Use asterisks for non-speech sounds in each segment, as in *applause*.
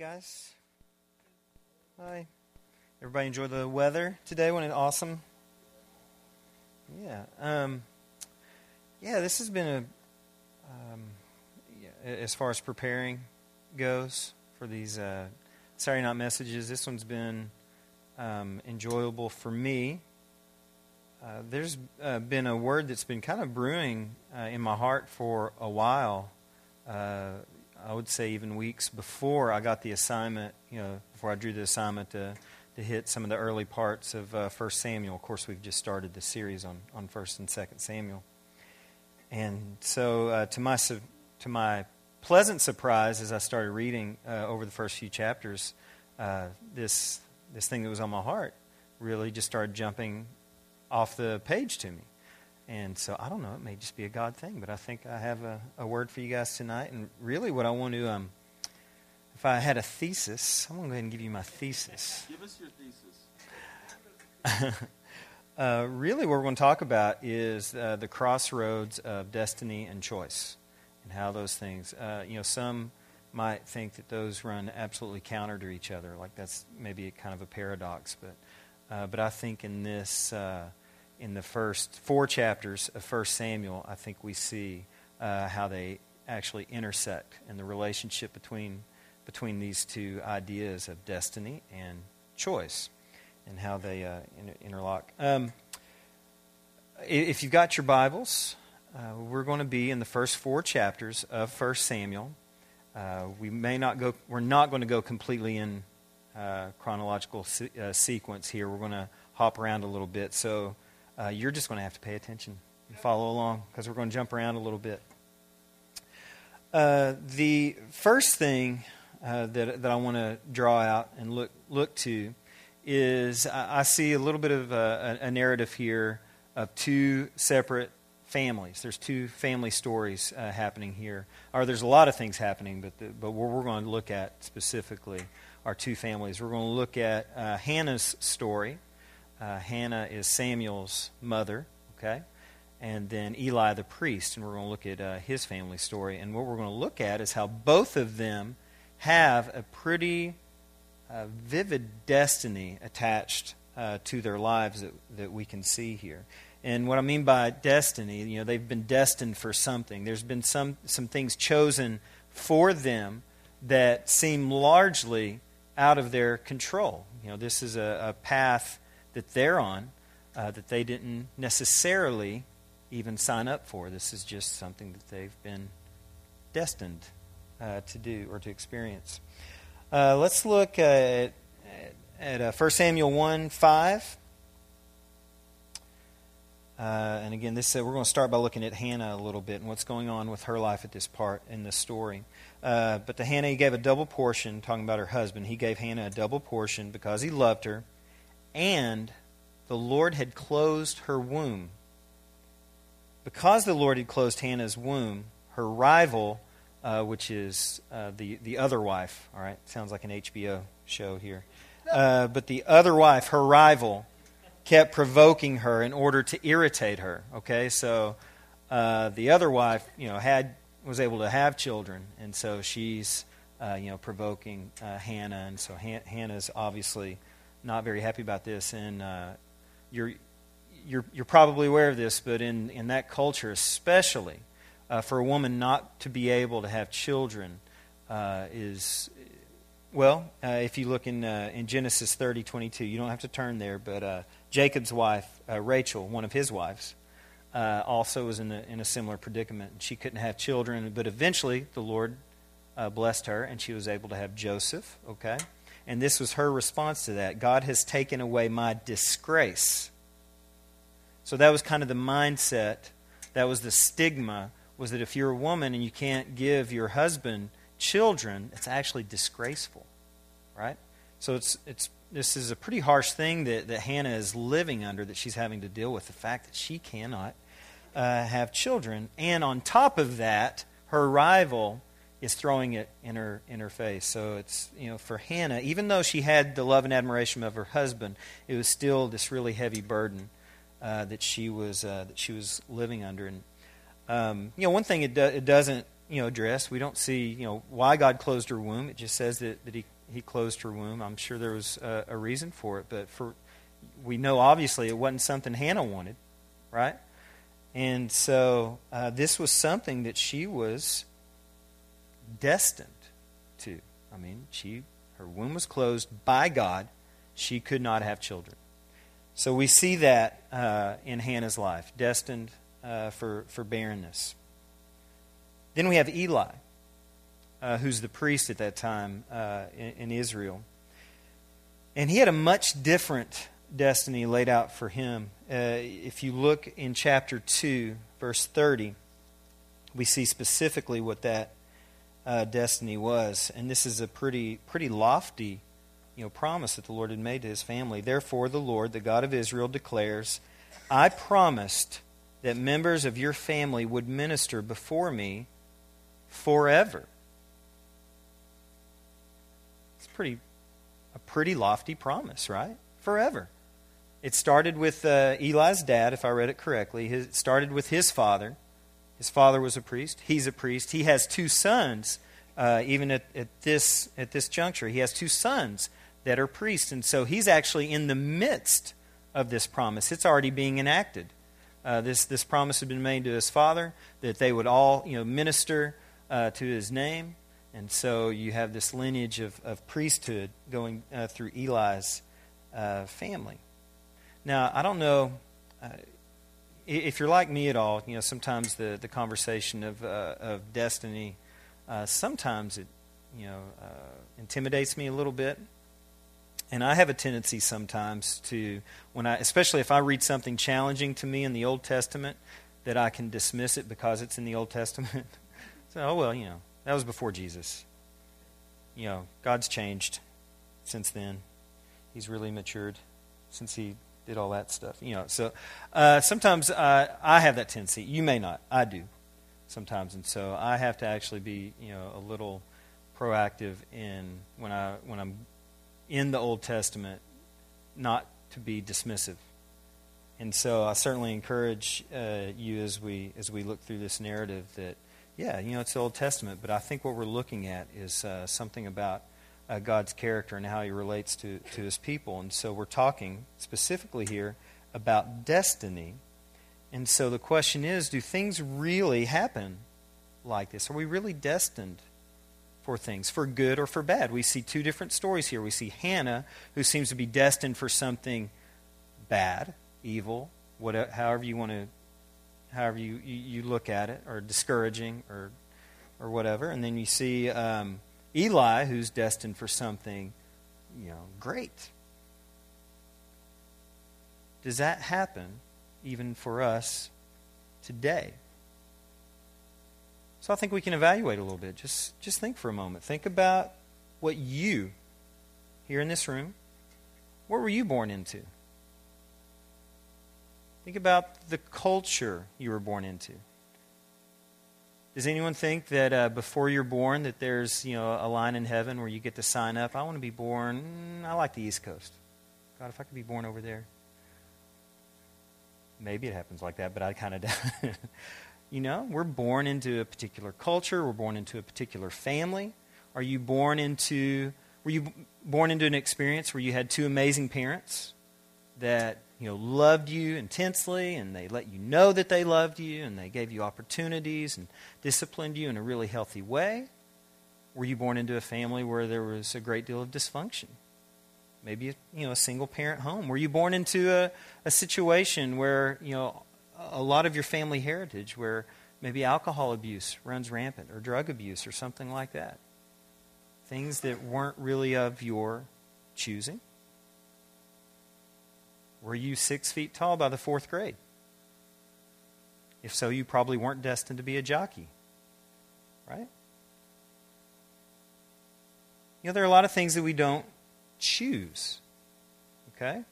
guys. Hi. Everybody enjoy the weather today? Wasn't it awesome? Yeah. Um, yeah, this has been a, um, yeah, as far as preparing goes for these uh, Saturday night messages, this one's been um, enjoyable for me. Uh, there's uh, been a word that's been kind of brewing uh, in my heart for a while. I would say even weeks before I got the assignment, you know, before I drew the assignment to, to hit some of the early parts of uh, 1 Samuel. Of course, we've just started the series on, on 1st and 2nd Samuel. And so, uh, to, my, to my pleasant surprise, as I started reading uh, over the first few chapters, uh, this, this thing that was on my heart really just started jumping off the page to me. And so I don't know, it may just be a God thing, but I think I have a, a word for you guys tonight. And really, what I want to, um, if I had a thesis, I'm going to go ahead and give you my thesis. Give us your thesis. *laughs* uh, really, what we're going to talk about is uh, the crossroads of destiny and choice, and how those things, uh, you know, some might think that those run absolutely counter to each other, like that's maybe kind of a paradox, but, uh, but I think in this uh, in the first four chapters of 1 Samuel, I think we see uh, how they actually intersect and the relationship between, between these two ideas of destiny and choice and how they uh, inter- interlock. Um, if you've got your Bibles, uh, we're going to be in the first four chapters of 1 Samuel. Uh, we may not go, we're not going to go completely in uh, chronological se- uh, sequence here. We're going to hop around a little bit. So, uh, you're just going to have to pay attention and follow along because we're going to jump around a little bit. Uh, the first thing uh, that, that I want to draw out and look, look to is I, I see a little bit of a, a, narrative here of two separate families. There's two family stories uh, happening here. Or there's a lot of things happening, but, the, but what we're going to look at specifically are two families. We're going to look at uh, Hannah's story uh, Hannah is Samuel's mother, okay? And then Eli the priest, and we're going to look at uh, his family story. And what we're going to look at is how both of them have a pretty uh, vivid destiny attached uh, to their lives that, that we can see here. And what I mean by destiny, you know, they've been destined for something. There's been some, some things chosen for them that seem largely out of their control. You know, this is a, a path that they're on uh, that they didn't necessarily even sign up for. This is just something that they've been destined uh, to do or to experience. Uh, let's look at, at, at 1 uh, Samuel 1 5. Uh, and again, this uh, we're going to start by looking at Hannah a little bit and what's going on with her life at this part in this story. but to Hannah, he gave a double portion, talking about her husband. He gave Hannah a double portion because he loved her and the Lord had closed her womb. Because the Lord had closed Hannah's womb, her rival, uh, which is uh, the, the other wife, all right, sounds like an HBO show here, uh, but the other wife, her rival, kept provoking her in order to irritate her, okay? So uh, the other wife, you know, had was able to have children, and so she's, uh, you know, provoking uh, Hannah, and so Han- Hannah's obviously not very happy about this, and uh, you're, you're, you're probably aware of this, but in, in that culture, especially, uh, for a woman not to be able to have children uh, is, well, uh, if you look in, uh, in Genesis 30 22, you don't have to turn there, but uh, Jacob's wife, Rachel, one of his wives, also was in a, in a similar predicament. She couldn't have children, but eventually the Lord blessed her, and she was able to have Joseph, okay? And this was her response to that God has taken away my disgrace. So that was kind of the mindset. That was the stigma was that if you're a woman and you can't give your husband children, it's actually disgraceful. Right? So it's it's this is a pretty harsh thing that, that Hannah is living under that she's having to deal with the fact that she cannot uh, have children. And on top of that, her rival is throwing it in her in her face. So it's you know for Hannah, even though she had the love and admiration of her husband, it was still this really heavy burden uh, that she was uh, that she was living under. And um, you know one thing it, do, it doesn't you know, addressed. We don't see, you know, why God closed her womb. It just says that, that he, he closed her womb. I'm sure there was a, a reason for it, but for we know obviously it wasn't something Hannah wanted, right? And so uh, this was something that she was destined to. I mean, she her womb was closed by God. She could not have children. So we see that uh, in Hannah's life, destined uh, for, for barrenness. Then we have Eli, uh, who's the priest at that time uh, in, in Israel. And he had a much different destiny laid out for him. Uh, if you look in chapter 2, verse 30, we see specifically what that uh, destiny was. And this is a pretty, pretty lofty you know, promise that the Lord had made to his family. Therefore, the Lord, the God of Israel, declares, I promised that members of your family would minister before me forever. It's pretty a pretty lofty promise, right? Forever. It started with uh, Eli's dad, if I read it correctly. It started with his father. His father was a priest. He's a priest. He has two sons, uh, even at, at, this, at this juncture. He has two sons that are priests. And so he's actually in the midst of this promise. It's already being enacted. Uh, this, this promise had been made to his father that they would all you know, minister uh, to his name. And so you have this lineage of, of priesthood going uh, through Eli's uh, family. Now, I don't know uh, if you're like me at all. You know, sometimes the, the conversation of uh, of destiny, uh, sometimes it you know uh, intimidates me a little bit, and I have a tendency sometimes to when I, especially if I read something challenging to me in the Old Testament, that I can dismiss it because it's in the Old Testament. *laughs* so, oh well, you know, that was before Jesus. You know, God's changed since then. He's really matured since he did all that stuff. You know, so uh, sometimes uh, I have that tendency. You may not. I do sometimes, and so I have to actually be you know a little proactive in when I when I'm in the Old Testament, not to be dismissive. And so I certainly encourage uh, you as we as we look through this narrative that yeah you know it's the Old Testament, but I think what we're looking at is uh, something about uh, God's character and how he relates to, to his people. And so we're talking specifically here about destiny. And so the question is do things really happen like this? Are we really destined for things, for good or for bad? We see two different stories here. We see Hannah, who seems to be destined for something bad, evil, whatever, however you want to, however you, you, look at it, or discouraging, or, or whatever. And then you see. Um, Eli, who's destined for something, you know, great. Does that happen even for us today? So I think we can evaluate a little bit. Just just think for a moment. Think about what you here in this room, what were you born into? Think about the culture you were born into. Does anyone think that uh, before you're born that there's you know a line in heaven where you get to sign up? I want to be born. I like the East Coast. God, if I could be born over there. Maybe it happens like that, but I kind of *laughs* doubt. you know, we're born into a particular culture. We're born into a particular family. Are you born into? Were you born into an experience where you had two amazing parents that you know, loved you intensely and they let you know that they loved you and they gave you opportunities and disciplined you in a really healthy way? Were you born into a family where there was a great deal of dysfunction? Maybe you know a single parent home. Were you born into a, a situation where you know a lot of your family heritage, where maybe alcohol abuse runs rampant, or drug abuse, or something like that? Things that weren't really of your choosing. Were you six feet tall by the fourth grade? If so, you probably weren't destined to be a jockey. Right? You know, there are a lot of things that we don't choose. Okay?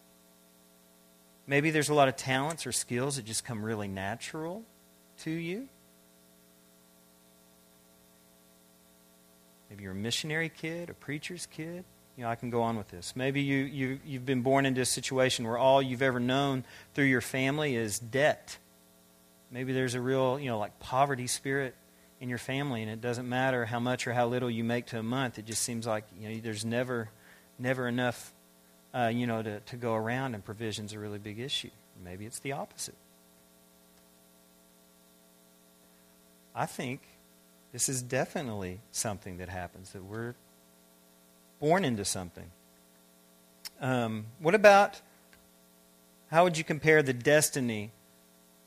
Maybe there's a lot of talents or skills that just come really natural to you. Maybe you're a missionary kid, a preacher's kid. You know, I can go on with this. Maybe you, you, you've been born into a situation where all you've ever known through your family is debt. Maybe there's a real, you know, like poverty spirit in your family, and it doesn't matter how much or how little you make to a month. It just seems like you know there's never, never enough, uh, you know, to, to go around, and provision's a really big issue. Maybe it's the opposite. I think this is definitely something that happens that we're born into something. Um, what about how would you compare the destiny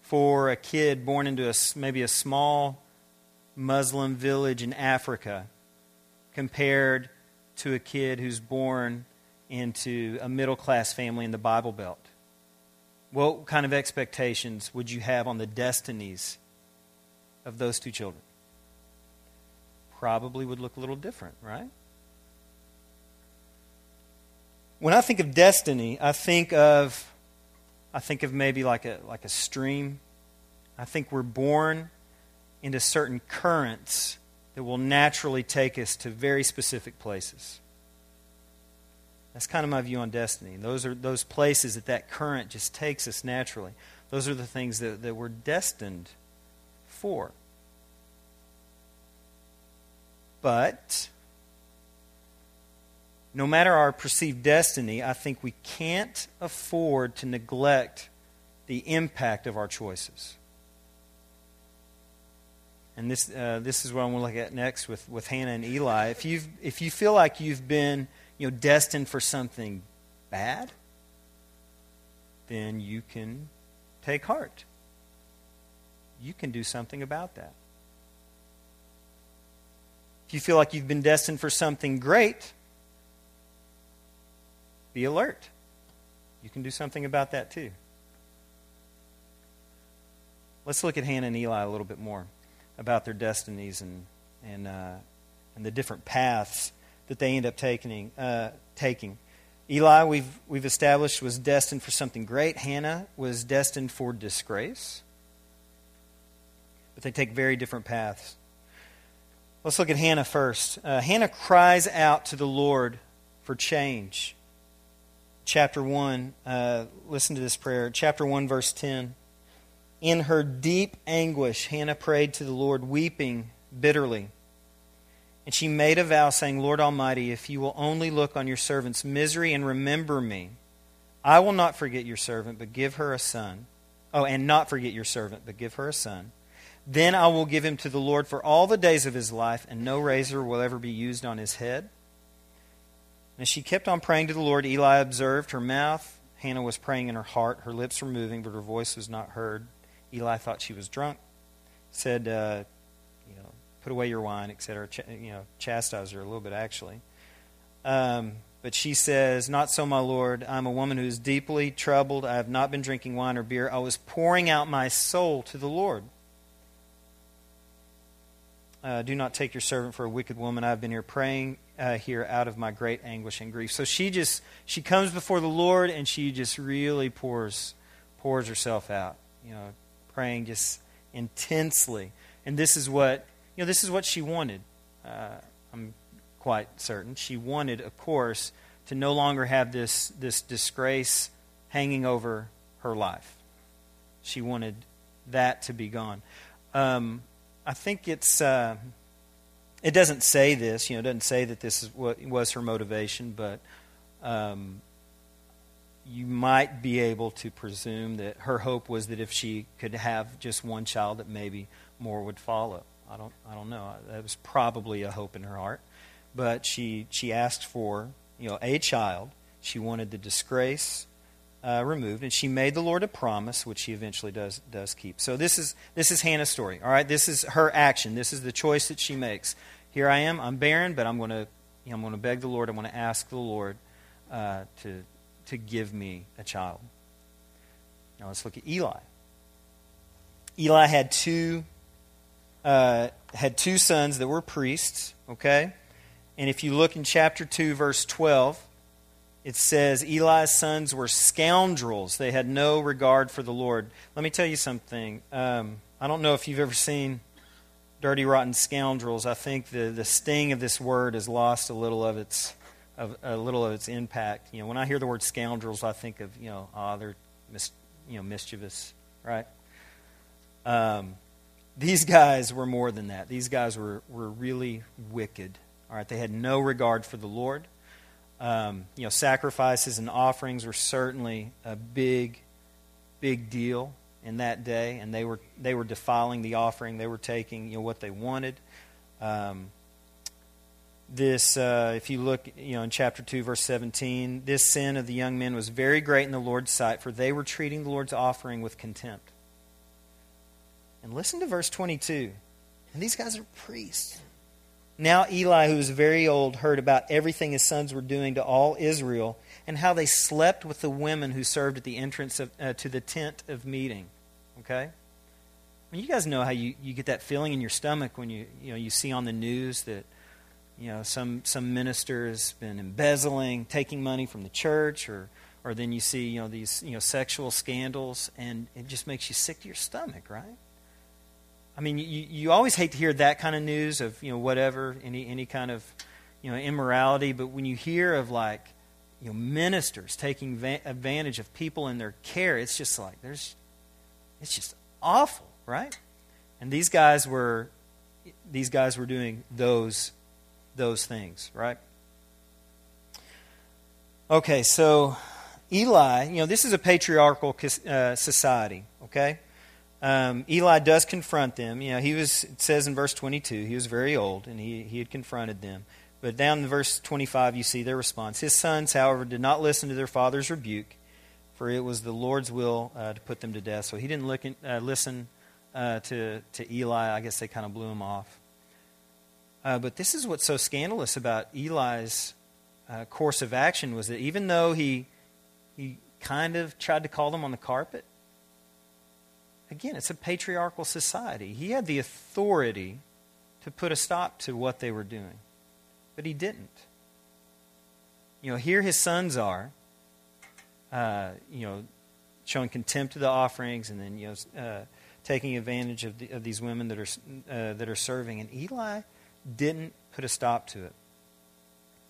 for a kid born into a, maybe a small Muslim village in Africa compared to a kid who's born into a middle class family in the Bible Belt? What kind of expectations would you have on the destinies of those two children? Probably would look a little different, right? When I think of destiny, I think of I think of maybe like a like a stream. I think we're born into certain currents that will naturally take us to very specific places. That's kind of my view on destiny. Those are those places that that current just takes us naturally. Those are the things that, that we're destined for. But no matter our perceived destiny, I think we can't afford to neglect the impact of our choices. And this, uh, this is what I'm going to look at next with, with Hannah and Eli. If, you've, if you feel like you've been you know, destined for something bad, then you can take heart. You can do something about that. If you feel like you've been destined for something great, be alert. You can do something about that too. Let's look at Hannah and Eli a little bit more about their destinies and, and, uh, and the different paths that they end up taking. Uh, taking. Eli, we've, we've established, was destined for something great. Hannah was destined for disgrace. But they take very different paths. Let's look at Hannah first. Uh, Hannah cries out to the Lord for change chapter 1, uh, listen to this prayer. Chapter 1, verse 10. In her deep anguish, Hannah prayed to the Lord, weeping bitterly. And she made a vow, saying, Lord Almighty, if you will only look on your servant's misery and remember me, I will not forget your servant, but give her a son. Oh, and not forget your servant, but give her a son. Then I will give him to the Lord for all the days of his life, and no razor will ever be used on his head. As she kept on praying to the Lord, Eli observed her mouth. Hannah was praying in her heart. Her lips were moving, but her voice was not heard. Eli thought she was drunk. Said, uh, you know, put away your wine, etc. Ch- you know, chastise her a little bit, actually. Um, but she says, Not so, my Lord. I'm a woman who is deeply troubled. I have not been drinking wine or beer. I was pouring out my soul to the Lord. Uh, do not take your servant for a wicked woman. I have been here praying uh, here out of my great anguish and grief. So she just she comes before the Lord and she just really pours pours herself out. You know, praying just intensely. And this is what you know. This is what she wanted. Uh, I'm quite certain she wanted, of course, to no longer have this this disgrace hanging over her life. She wanted that to be gone. Um, I think it's. Uh, it doesn't say this, you know, it doesn't say that this is what was her motivation, but um, you might be able to presume that her hope was that if she could have just one child, that maybe more would follow. I don't, I don't know. That was probably a hope in her heart, but she she asked for, you know, a child. She wanted the disgrace uh, removed, and she made the Lord a promise, which she eventually does does keep. So this is this is Hannah's story. All right, this is her action. This is the choice that she makes. Here I am. I'm barren, but I'm going to you know, I'm going to beg the Lord. I'm going to ask the Lord uh, to to give me a child. Now let's look at Eli. Eli had two uh, had two sons that were priests. Okay, and if you look in chapter two, verse twelve it says Eli's sons were scoundrels. They had no regard for the Lord. Let me tell you something. Um, I don't know if you've ever seen Dirty Rotten Scoundrels. I think the, the sting of this word has lost a little of its of, a little of its impact. You know, when I hear the word scoundrels, I think of you know, ah, oh, they're mis, you know mischievous, right? Um, these guys were more than that. These guys were, were really wicked. All right, they had no regard for the Lord. Um, you know, sacrifices and offerings were certainly a big, big deal in that day, and they were they were defiling the offering. They were taking you know what they wanted. Um, this, uh, if you look, you know, in chapter two, verse seventeen, this sin of the young men was very great in the Lord's sight, for they were treating the Lord's offering with contempt. And listen to verse twenty-two. And these guys are priests. Now Eli, who was very old, heard about everything his sons were doing to all Israel and how they slept with the women who served at the entrance of, uh, to the tent of meeting. Okay? I mean, you guys know how you, you get that feeling in your stomach when you, you, know, you see on the news that you know, some, some minister has been embezzling, taking money from the church, or, or then you see you know, these you know, sexual scandals, and it just makes you sick to your stomach, right? I mean, you, you always hate to hear that kind of news of, you know, whatever, any, any kind of, you know, immorality, but when you hear of, like, you know, ministers taking va- advantage of people in their care, it's just like, there's, it's just awful, right? And these guys were, these guys were doing those, those things, right? Okay, so Eli, you know, this is a patriarchal uh, society, okay? Um, Eli does confront them. You know, he was, it says in verse 22, he was very old and he, he had confronted them. But down in verse 25, you see their response. His sons, however, did not listen to their father's rebuke, for it was the Lord's will uh, to put them to death. So he didn't in, uh, listen uh, to, to Eli. I guess they kind of blew him off. Uh, but this is what's so scandalous about Eli's uh, course of action was that even though he, he kind of tried to call them on the carpet, again, it's a patriarchal society. He had the authority to put a stop to what they were doing but he didn't. You know, here his sons are, uh, you know, showing contempt to the offerings and then, you know, uh, taking advantage of, the, of, these women that are, uh, that are serving. And Eli didn't put a stop to it.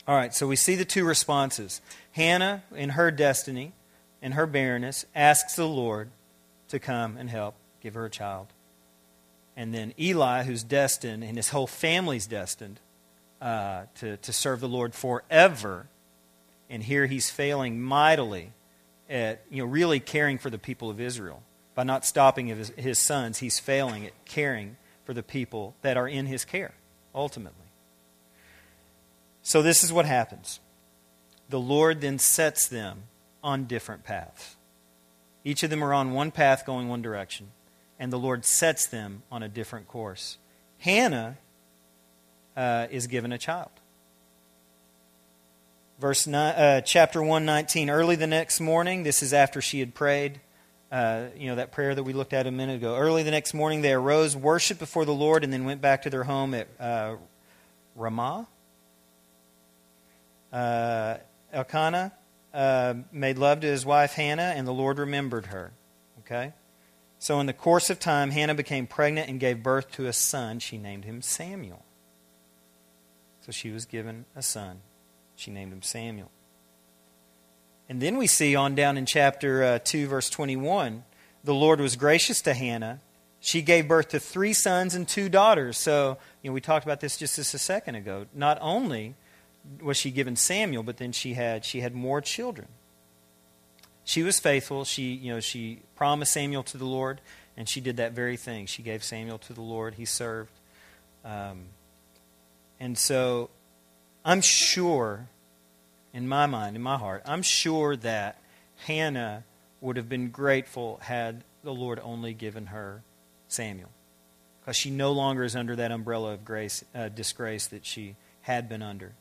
All right, so we see the two responses. Hannah, in her destiny, in her barrenness, asks the Lord to come and help give her a child. And then Eli, who's destined, and his whole family's destined uh, to, to serve the Lord forever. And here he's failing mightily at you know, really caring for the people of Israel. By not stopping his, his sons, he's failing at caring for the people that are in his care, ultimately. So this is what happens. The Lord then sets them on different paths. Each of them are on one path going one direction, and the Lord sets them on a different course. Hannah uh, is given a child. Verse nine, uh, chapter 119. Early the next morning, this is after she had prayed, uh, you know, that prayer that we looked at a minute ago. Early the next morning, they arose, worshiped before the Lord, and then went back to their home at uh, Ramah. Uh, Elkanah uh, made love to his wife Hannah, and the Lord remembered her. Okay? So, in the course of time, Hannah became pregnant and gave birth to a son. She named him Samuel. So she was given a son. She named him Samuel. And then we see on down in chapter uh, 2, verse 21, the Lord was gracious to Hannah. She gave birth to three sons and two daughters. So, you know, we talked about this just a second ago. Not only was she given Samuel, but then she had she had more children. She was faithful. She, you know, she promised Samuel to the Lord, and she did that very thing. She gave Samuel to the Lord. He served. Um, and so I'm sure, in my mind, in my heart, I'm sure that Hannah would have been grateful had the Lord only given her Samuel. Because she no longer is under that umbrella of grace, uh, disgrace that she had been under.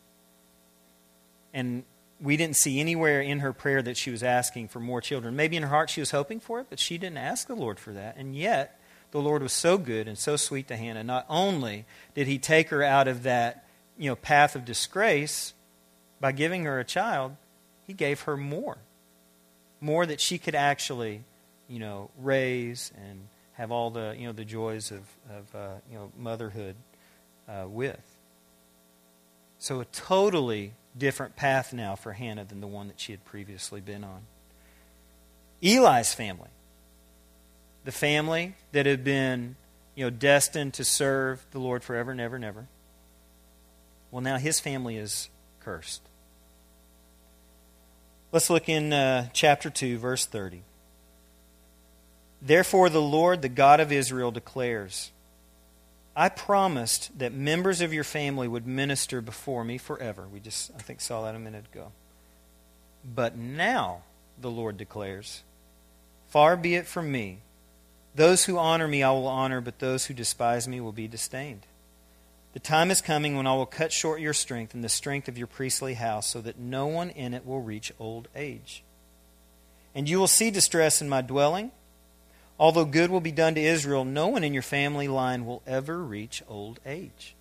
And we didn't see anywhere in her prayer that she was asking for more children. Maybe in her heart she was hoping for it, but she didn't ask the Lord for that. And yet, the Lord was so good and so sweet to Hannah. Not only did he take her out of that you know, path of disgrace by giving her a child, he gave her more. More that she could actually, you know, raise and have all the, you know, the joys of, of uh, you know, motherhood uh, with. So a totally different path now for Hannah than the one that she had previously been on. Eli's family the family that had been you know, destined to serve the Lord forever and ever and ever. Well, now his family is cursed. Let's look in uh, chapter 2, verse 30. Therefore, the Lord, the God of Israel, declares I promised that members of your family would minister before me forever. We just, I think, saw that a minute ago. But now, the Lord declares, Far be it from me. Those who honor me I will honor, but those who despise me will be disdained. The time is coming when I will cut short your strength and the strength of your priestly house, so that no one in it will reach old age. And you will see distress in my dwelling. Although good will be done to Israel, no one in your family line will ever reach old age.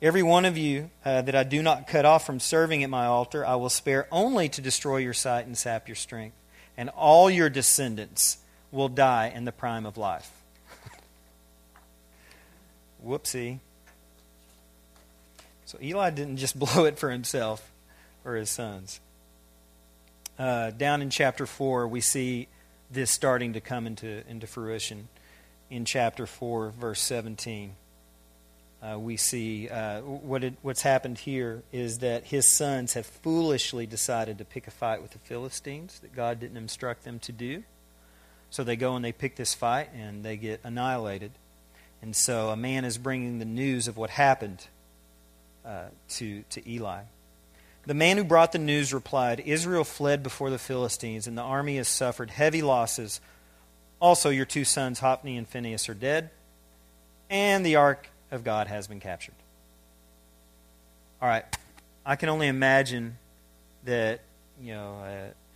Every one of you uh, that I do not cut off from serving at my altar, I will spare only to destroy your sight and sap your strength. And all your descendants will die in the prime of life. *laughs* Whoopsie. So Eli didn't just *laughs* blow it for himself or his sons. Uh, down in chapter 4, we see this starting to come into, into fruition. In chapter 4, verse 17, uh, we see uh, what it, what's happened here is that his sons have foolishly decided to pick a fight with the Philistines that God didn't instruct them to do. So they go and they pick this fight and they get annihilated. And so a man is bringing the news of what happened uh, to, to Eli. The man who brought the news replied, Israel fled before the Philistines, and the army has suffered heavy losses. Also, your two sons, Hophni and Phinehas, are dead, and the ark of God has been captured. All right, I can only imagine that, you know,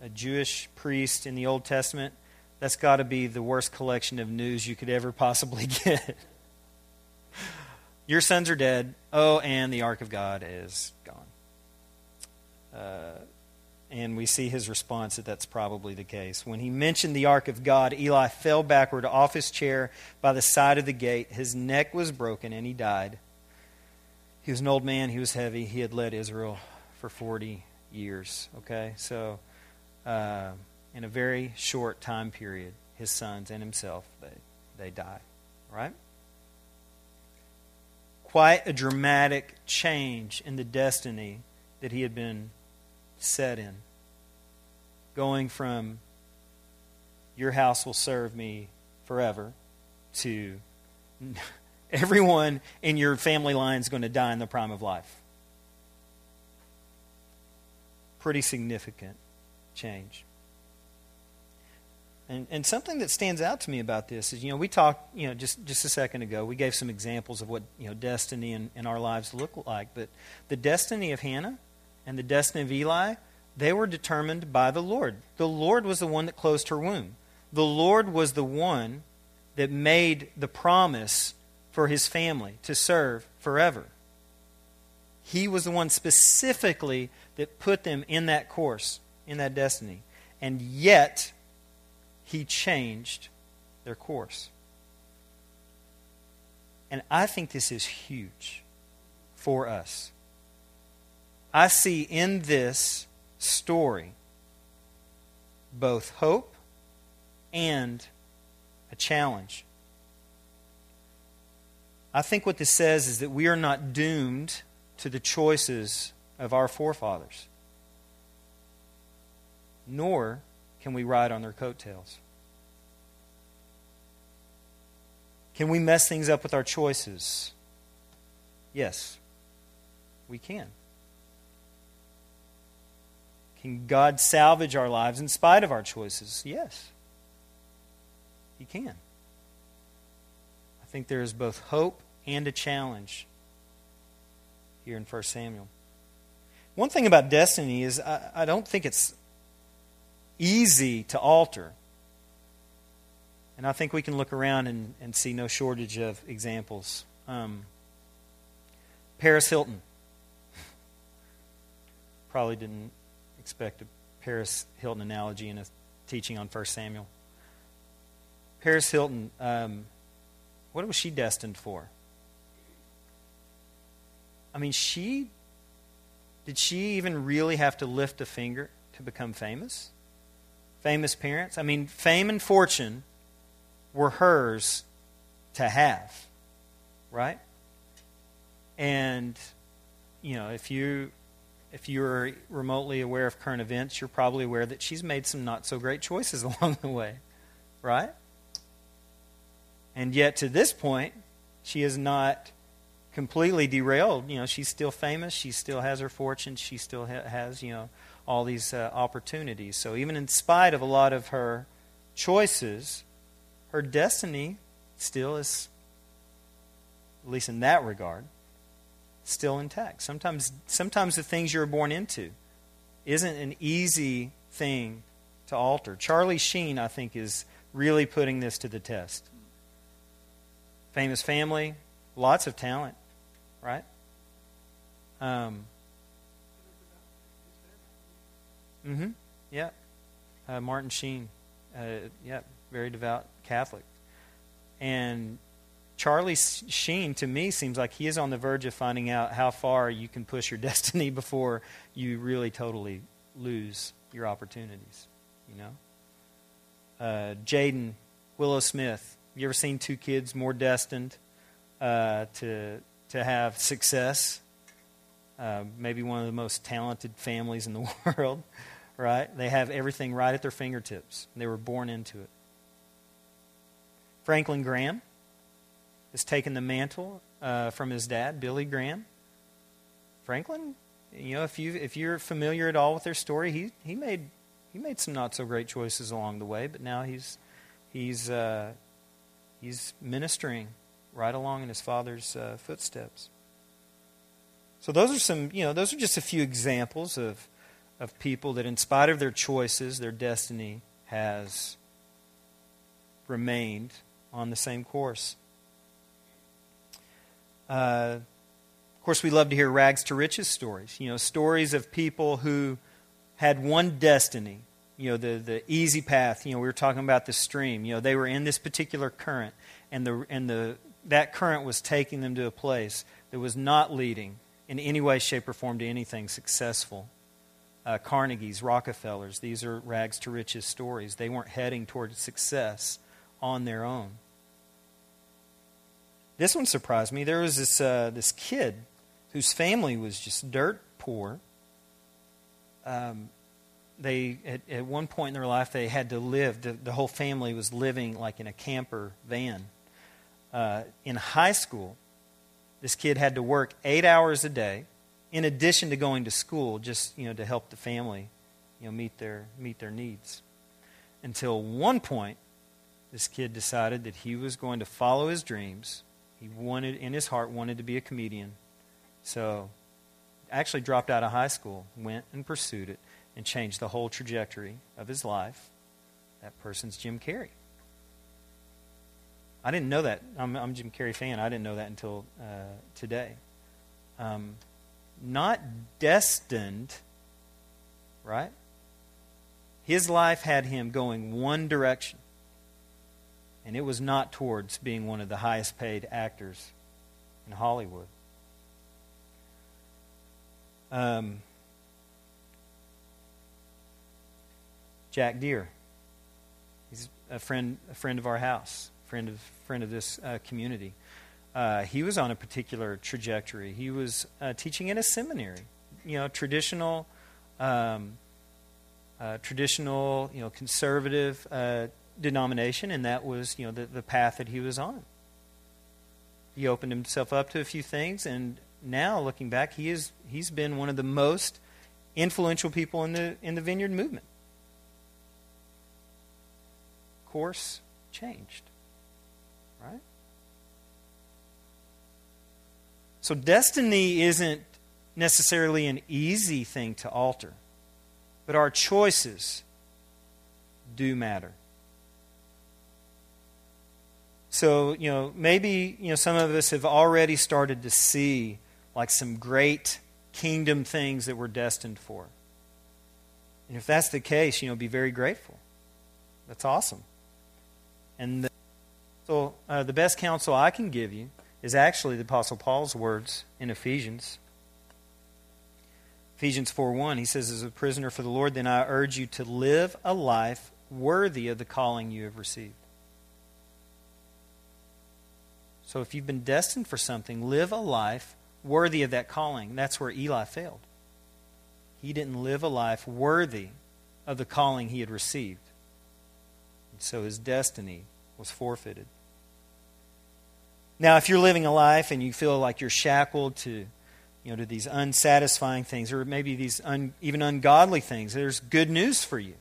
a, a Jewish priest in the Old Testament, that's got to be the worst collection of news you could ever possibly *laughs* get. Your sons are dead. Oh, and the ark of God is. Uh, and we see his response that that's probably the case. When he mentioned the ark of God, Eli fell backward off his chair by the side of the gate. His neck was broken, and he died. He was an old man. He was heavy. He had led Israel for 40 years. Okay? So, uh, in a very short time period, his sons and himself, they, they die. Right? quite a dramatic change in the destiny that he had been set in. Going from, your house will serve me forever, to, *laughs* everyone in your family line is going to die in the prime of life. Pretty significant change. And, and something that stands out to me about this is, you know, we talked, you know, just, just a second ago, we gave some examples of what, you know, destiny in, in our lives look like. But the destiny of Hannah and the destiny of Eli, they were determined by the Lord. The Lord was the one that closed her womb. The Lord was the one that made the promise for his family to serve forever. He was the one specifically that put them in that course, in that destiny. And yet, he changed their course. And I think this is huge for us. I see in this story both hope and a challenge. I think what this says is that we are not doomed to the choices of our forefathers, nor can we ride on their coattails? Can we mess things up with our choices? Yes, we can. Can God salvage our lives in spite of our choices? Yes, He can. I think there is both hope and a challenge here in 1 Samuel. One thing about destiny is I, I don't think it's easy to alter. And I think we can look around and, and see no shortage of examples. Um, Paris Hilton. *laughs* Probably didn't expect a Paris Hilton analogy in a teaching on 1 Samuel. Paris Hilton, um, what was she destined for? I mean, she. Did she even really have to lift a finger to become famous? famous parents. I mean, fame and fortune were hers to have, right? And you know, if you if you're remotely aware of current events, you're probably aware that she's made some not so great choices *laughs* along the way, right? And yet, to this point, she is not completely derailed. You know, she's still famous. She still has her fortune. She still ha- has, you know, all these uh, opportunities. So, even in spite of a lot of her choices, her destiny still is, at least in that regard, still intact. Sometimes, sometimes the things you're born into isn't an easy thing to alter. Charlie Sheen, I think, is really putting this to the test. Famous family, lots of talent, right? Um, mm-hmm. Yeah. Uh, Martin Sheen. Uh, yeah, very devout Catholic. And Charlie Sheen, to me, seems like he is on the verge of finding out how far you can push your *laughs* destiny before you really totally lose your opportunities. You know? Uh, Jaden, Willow Smith. You ever seen two kids more destined uh, to, to have success? Uh, maybe one of the most talented families in the *laughs* world, right? They have everything right at their fingertips. They were born into it. Franklin Graham has taken the mantle uh, from his dad, Billy Graham. Franklin, you know, if you if you're familiar at all with their story, he he made he made some not so great choices along the way, but now he's he's uh, he's ministering right along in his father's uh, footsteps. So those are some, you know, those are just a few examples of of people that, in spite of their choices, their destiny has remained on the same course. Uh, of course, we love to hear rags to riches stories. You know, stories of people who had one destiny. You know, the, the easy path. You know, we were talking about the stream. You know, they were in this particular current, and the and the that current was taking them to a place that was not leading in any way, shape, or form to anything successful. Uh, Carnegie's, Rockefellers, these are rags to riches stories. They weren't heading toward success on their own. This one surprised me. There was this, uh, this kid whose family was just dirt poor. Um, they at, at, one point in their life they had to live. The, the, whole family was living like in a camper van. Uh, in high school, this kid had to work eight hours a day, in addition to going to school, just you know to help the family, you know, meet their meet their needs. Until one point, this kid decided that he was going to follow his dreams he wanted, in his heart, wanted to be a comedian. So, actually dropped out of high school, went and pursued it, and changed the whole trajectory of his life. That person's Jim Carrey. I didn't know that. I'm, I'm a Jim Carrey fan. I didn't know that until uh, today. Um, not destined, right? His life had him going one direction and it was not towards being one of the highest paid actors in Hollywood. Um, Jack Deere. He's a friend, a friend of our house, friend of friend of this uh, community. Uh, he was on a particular trajectory. He was uh, teaching in a seminary, you know, traditional, um, uh, traditional, you know, conservative uh, denomination, and that was you know the, the path that he was on. He opened himself up to a few things, and now looking back, he is he's been one of the most influential people in the in the vineyard movement. Course changed, right? So destiny isn't necessarily an easy thing to alter, but our choices do matter. So, you know, maybe, you know, some of us have already started to see like some great kingdom things that we're destined for. And if that's the case, you know, be very grateful. That's awesome. And the, so uh, the best counsel I can give you is actually the Apostle Paul's words in Ephesians. Ephesians 4 1, he says, As a prisoner for the Lord, then I urge you to live a life worthy of the calling you have received. So if you've been destined for something, live a life worthy of that calling. That's where Eli failed. He didn't live a life worthy of the calling he had received. And so his destiny was forfeited. Now, if you're living a life and you feel like you're shackled to, you know, to these unsatisfying things or maybe these un, even ungodly things, there's good news for you.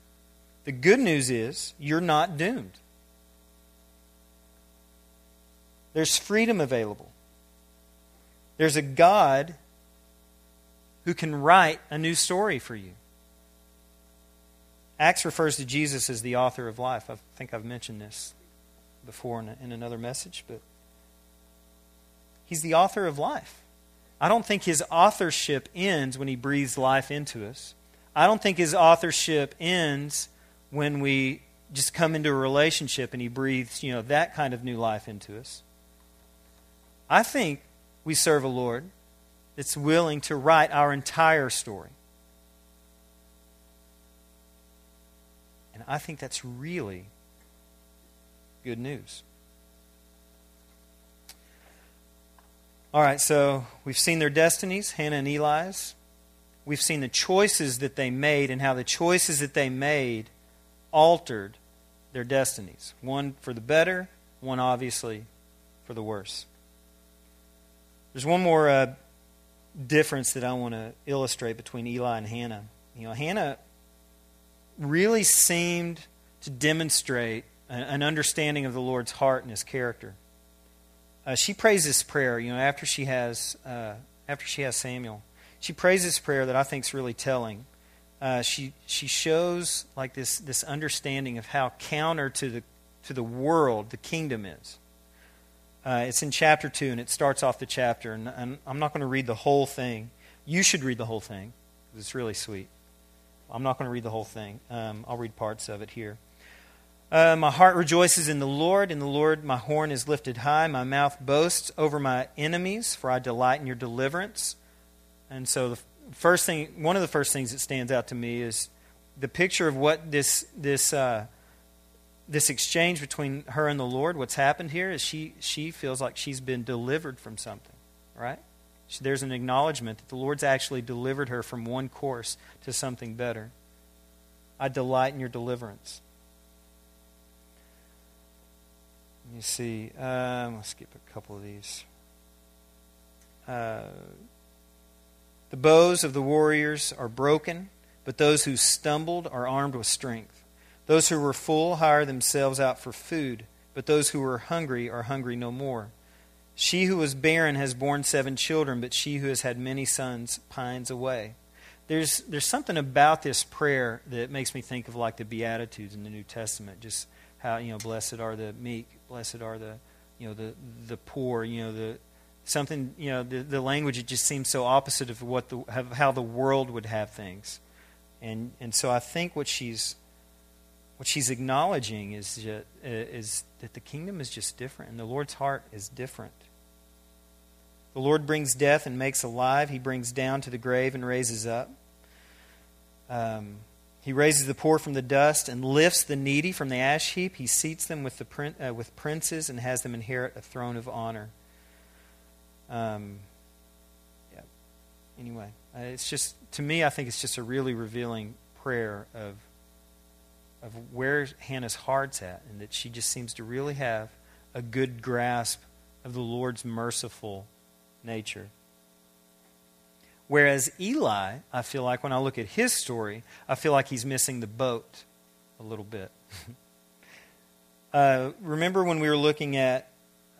The good news is you're not doomed. There's freedom available. There's a God who can write a new story for you. Acts refers to Jesus as the author of life. I think I've mentioned this before in, in another message, but he's the author of life. I don't think his authorship ends when he breathes life into us. I don't think his authorship ends when we just come into a relationship and he breathes, you know, that kind of new life into us. I think we serve a Lord that's willing to write our entire story. And I think that's really good news. All right, so we've seen their destinies, Hannah and Eli's. We've seen the choices that they made and how the choices that they made altered their destinies. One for the better, one obviously for the worse. There's one more uh, difference that I want to illustrate between Eli and Hannah. You know, Hannah really seemed to demonstrate an understanding of the Lord's heart and His character. Uh, she prays this prayer, you know, after she has uh, after she has Samuel. She prays this prayer that I think is really telling. Uh, she she shows like this this understanding of how counter to the to the world the kingdom is. Uh, it's in chapter 2, and it starts off the chapter. And, and I'm not going to read the whole thing. You should read the whole thing, it's really sweet. I'm not going to read the whole thing. Um, I'll read parts of it here. Uh, my heart rejoices in the Lord. In the Lord, my horn is lifted high. My mouth boasts over my enemies, for I delight in your deliverance. And so, the first thing, one of the first things that stands out to me is the picture of what this this uh, this exchange between her and the Lord, what's happened here is she, she feels like she's been delivered from something, right? There's an acknowledgement that the Lord's actually delivered her from one course to something better. I delight in your deliverance. Let me see. Um, let's skip a couple of these. Uh, the bows of the warriors are broken, but those who stumbled are armed with strength. Those who were full hire themselves out for food, but those who were hungry are hungry no more. She who was barren has borne seven children, but she who has had many sons pines away. There's, there's something about this prayer that makes me think of like the Beatitudes in the New Testament. Just how, you know, blessed are the meek, blessed are the, you know, the, the poor, you know, the, something, you know, the, the language, it just seems so opposite of what the, how the world would have things. And, and so I think what she's what she's acknowledging is, just, uh, is that the kingdom is just different, and the Lord's heart is different. The Lord brings death and makes alive. He brings down to the grave and raises up. Um, he raises the poor from the dust and lifts the needy from the ash heap. He seats them with, the, uh, with princes and has them inherit a throne of honor. Um, yeah. Anyway, uh, it's just, to me, I think it's just a really revealing prayer of of where Hannah's heart's at, and that she just seems to really have a good grasp of the Lord's merciful nature. Whereas Eli, I feel like when I look at his story, I feel like he's missing the boat a little bit. *laughs* uh, remember when we were looking at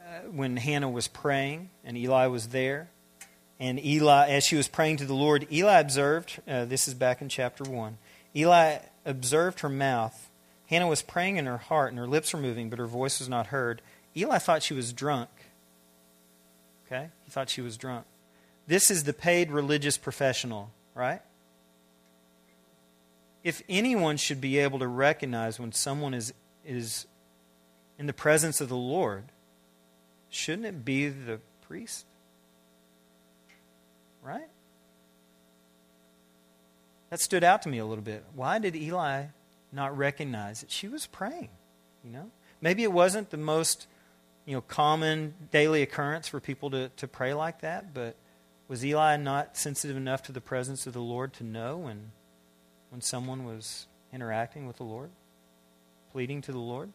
uh, when Hannah was praying and Eli was there? And Eli, as she was praying to the Lord, Eli observed, uh, this is back in chapter 1, Eli observed her mouth. Hannah was praying in her heart, and her lips were moving, but her voice was not heard. Eli thought she was drunk. Okay? He thought she was drunk. This is the paid religious professional, right? If anyone should be able to recognize when someone is, is in the presence of the Lord, shouldn't it be the priest? Right? That stood out to me a little bit. Why did Eli not recognize that she was praying? You know? Maybe it wasn't the most you know, common daily occurrence for people to, to pray like that, but was Eli not sensitive enough to the presence of the Lord to know when, when someone was interacting with the Lord, pleading to the Lord?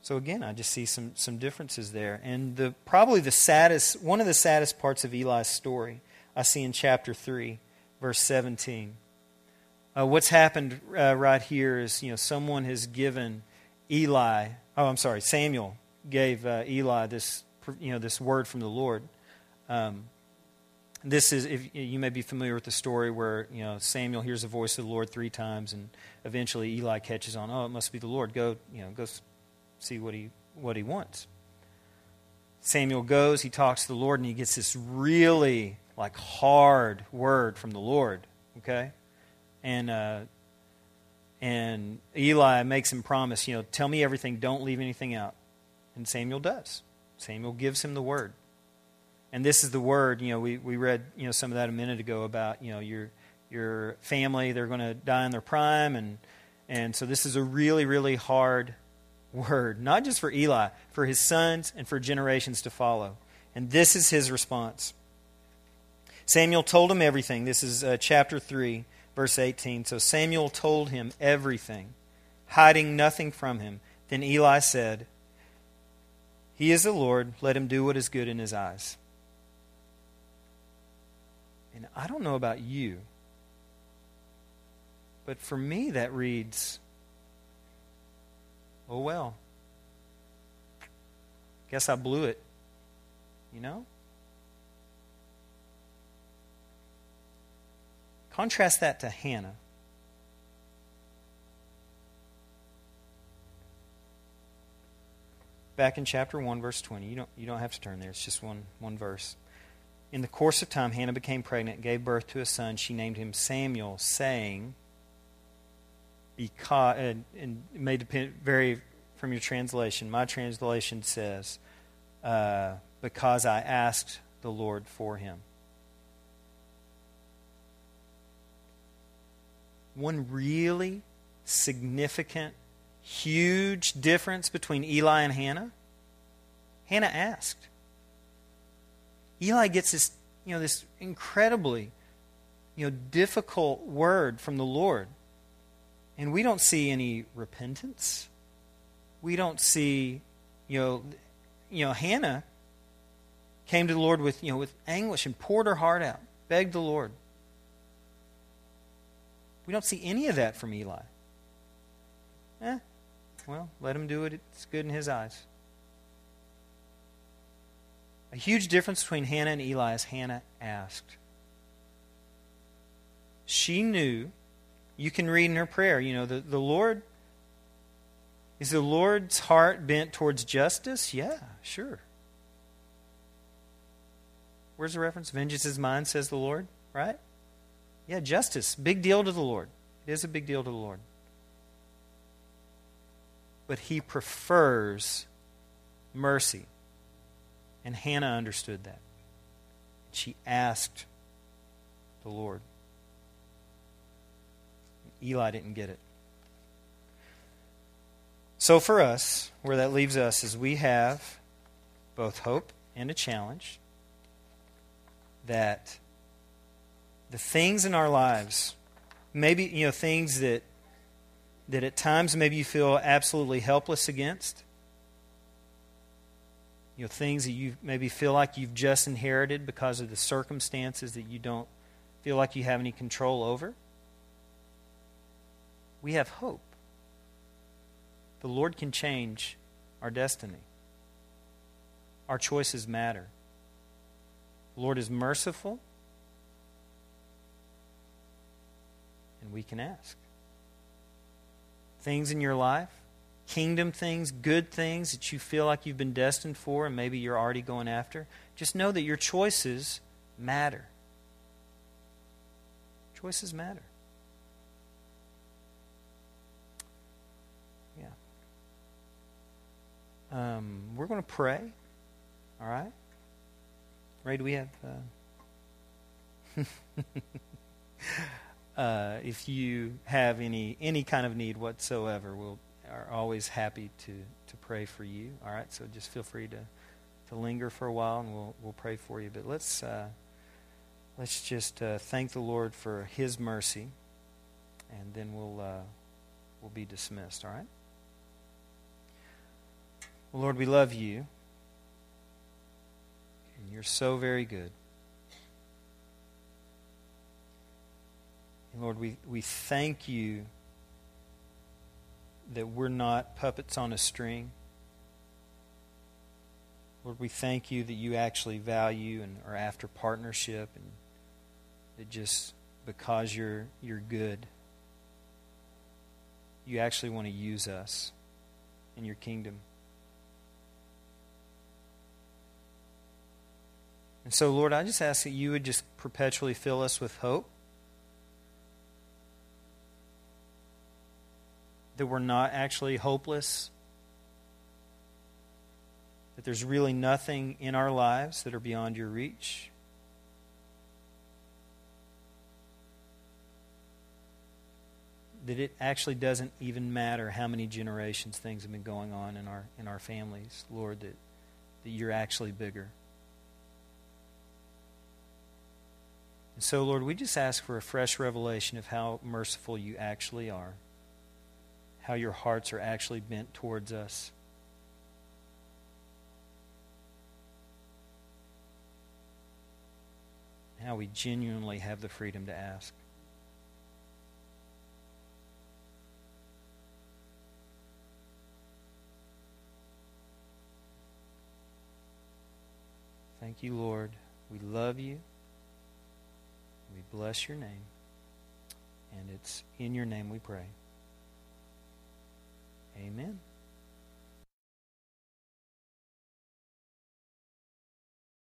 So again, I just see some, some differences there. And the probably the saddest one of the saddest parts of Eli's story I see in chapter 3, verse 17. Uh, what's happened uh, right here is, you know, someone has given Eli, oh, I'm sorry, Samuel gave uh, Eli this, you know, this word from the Lord. Um, this is, if you may be familiar with the story where, you know, Samuel hears the voice of the Lord three times, and eventually Eli catches on, oh, it must be the Lord. Go, you know, go see what he, what he wants. Samuel goes, he talks to the Lord, and he gets this really, like, hard word from the Lord, okay? And, uh, and Eli makes him promise, you know, tell me everything, don't leave anything out. And Samuel does. Samuel gives him the word. And this is the word, you know, we, we read, you know, some of that a minute ago about, you know, your your family, they're going to die in their prime and and so this is a really, really hard word, not just for Eli, for his sons and for generations to follow. And this is his response. Samuel told him everything. This is uh, chapter 3, verse 18. So Samuel told him everything, hiding nothing from him. Then Eli said, He is the Lord. Let him do what is good in his eyes. And I don't know about you, but for me that reads, Oh well. Guess I blew it. You know? Contrast that to Hannah. Back in chapter 1, verse 20. You don't, you don't have to turn there, it's just one, one verse. In the course of time, Hannah became pregnant gave birth to a son. She named him Samuel, saying, because, and, and it may depend vary from your translation. My translation says, uh, because I asked the Lord for him. One really significant, huge difference between Eli and Hannah? Hannah asked. Eli gets this, you know, this incredibly, you know, difficult word from the Lord. And we don't see any repentance. We don't see, you know, you know, Hannah came to the Lord with, you know, with anguish and poured her heart out, begged the Lord. We don't see any of that from Eli. Eh, well, let him do it. It's good in his eyes. A huge difference between Hannah and Eli is Hannah asked. She knew, you can read in her prayer, you know, the, the Lord, is the Lord's heart bent towards justice? Yeah, sure. Where's the reference? Vengeance is mine, says the Lord, right? Yeah, justice. Big deal to the Lord. It is a big deal to the Lord. But he prefers mercy. And Hannah understood that. She asked the Lord. Eli didn't get it. So for us, where that leaves us is we have both hope and a challenge that the things in our lives, maybe, you know, things that, that at times maybe you feel absolutely helpless against, you know, things that you maybe feel like you've just inherited because of the circumstances that you don't feel like you have any control over. We have hope. The Lord can change our destiny. Our choices matter. The Lord is merciful. And we can ask. Things in your life, kingdom things, good things that you feel like you've been destined for and maybe you're already going after, just know that your choices matter. Choices matter. Yeah. Um, we're going to pray. All right? Ray, do we have. Uh... *laughs* uh, if you have any any kind of need whatsoever, we'll are always happy to, to pray for you. All right, so just feel free to, to linger for a while, and we'll we'll pray for you. But let's uh, let's just uh, thank the Lord for His mercy, and then we'll uh, we'll be dismissed. All right. Well, Lord, we love you, and you're so very good. Lord, we, we thank you that we're not puppets on a string. Lord, we thank you that you actually value and are after partnership and that just because you're you're good, you actually want to use us in your kingdom. And so, Lord, I just ask that you would just perpetually fill us with hope. That we're not actually hopeless, that there's really nothing in our lives that are beyond your reach. That it actually doesn't even matter how many generations things have been going on in our in our families, Lord, that, that you're actually bigger. And so, Lord, we just ask for a fresh revelation of how merciful you actually are how your hearts are actually bent towards us. How we genuinely have the freedom to ask. Thank you, Lord. We love you. We bless your name. And it's in your name we pray. Amen.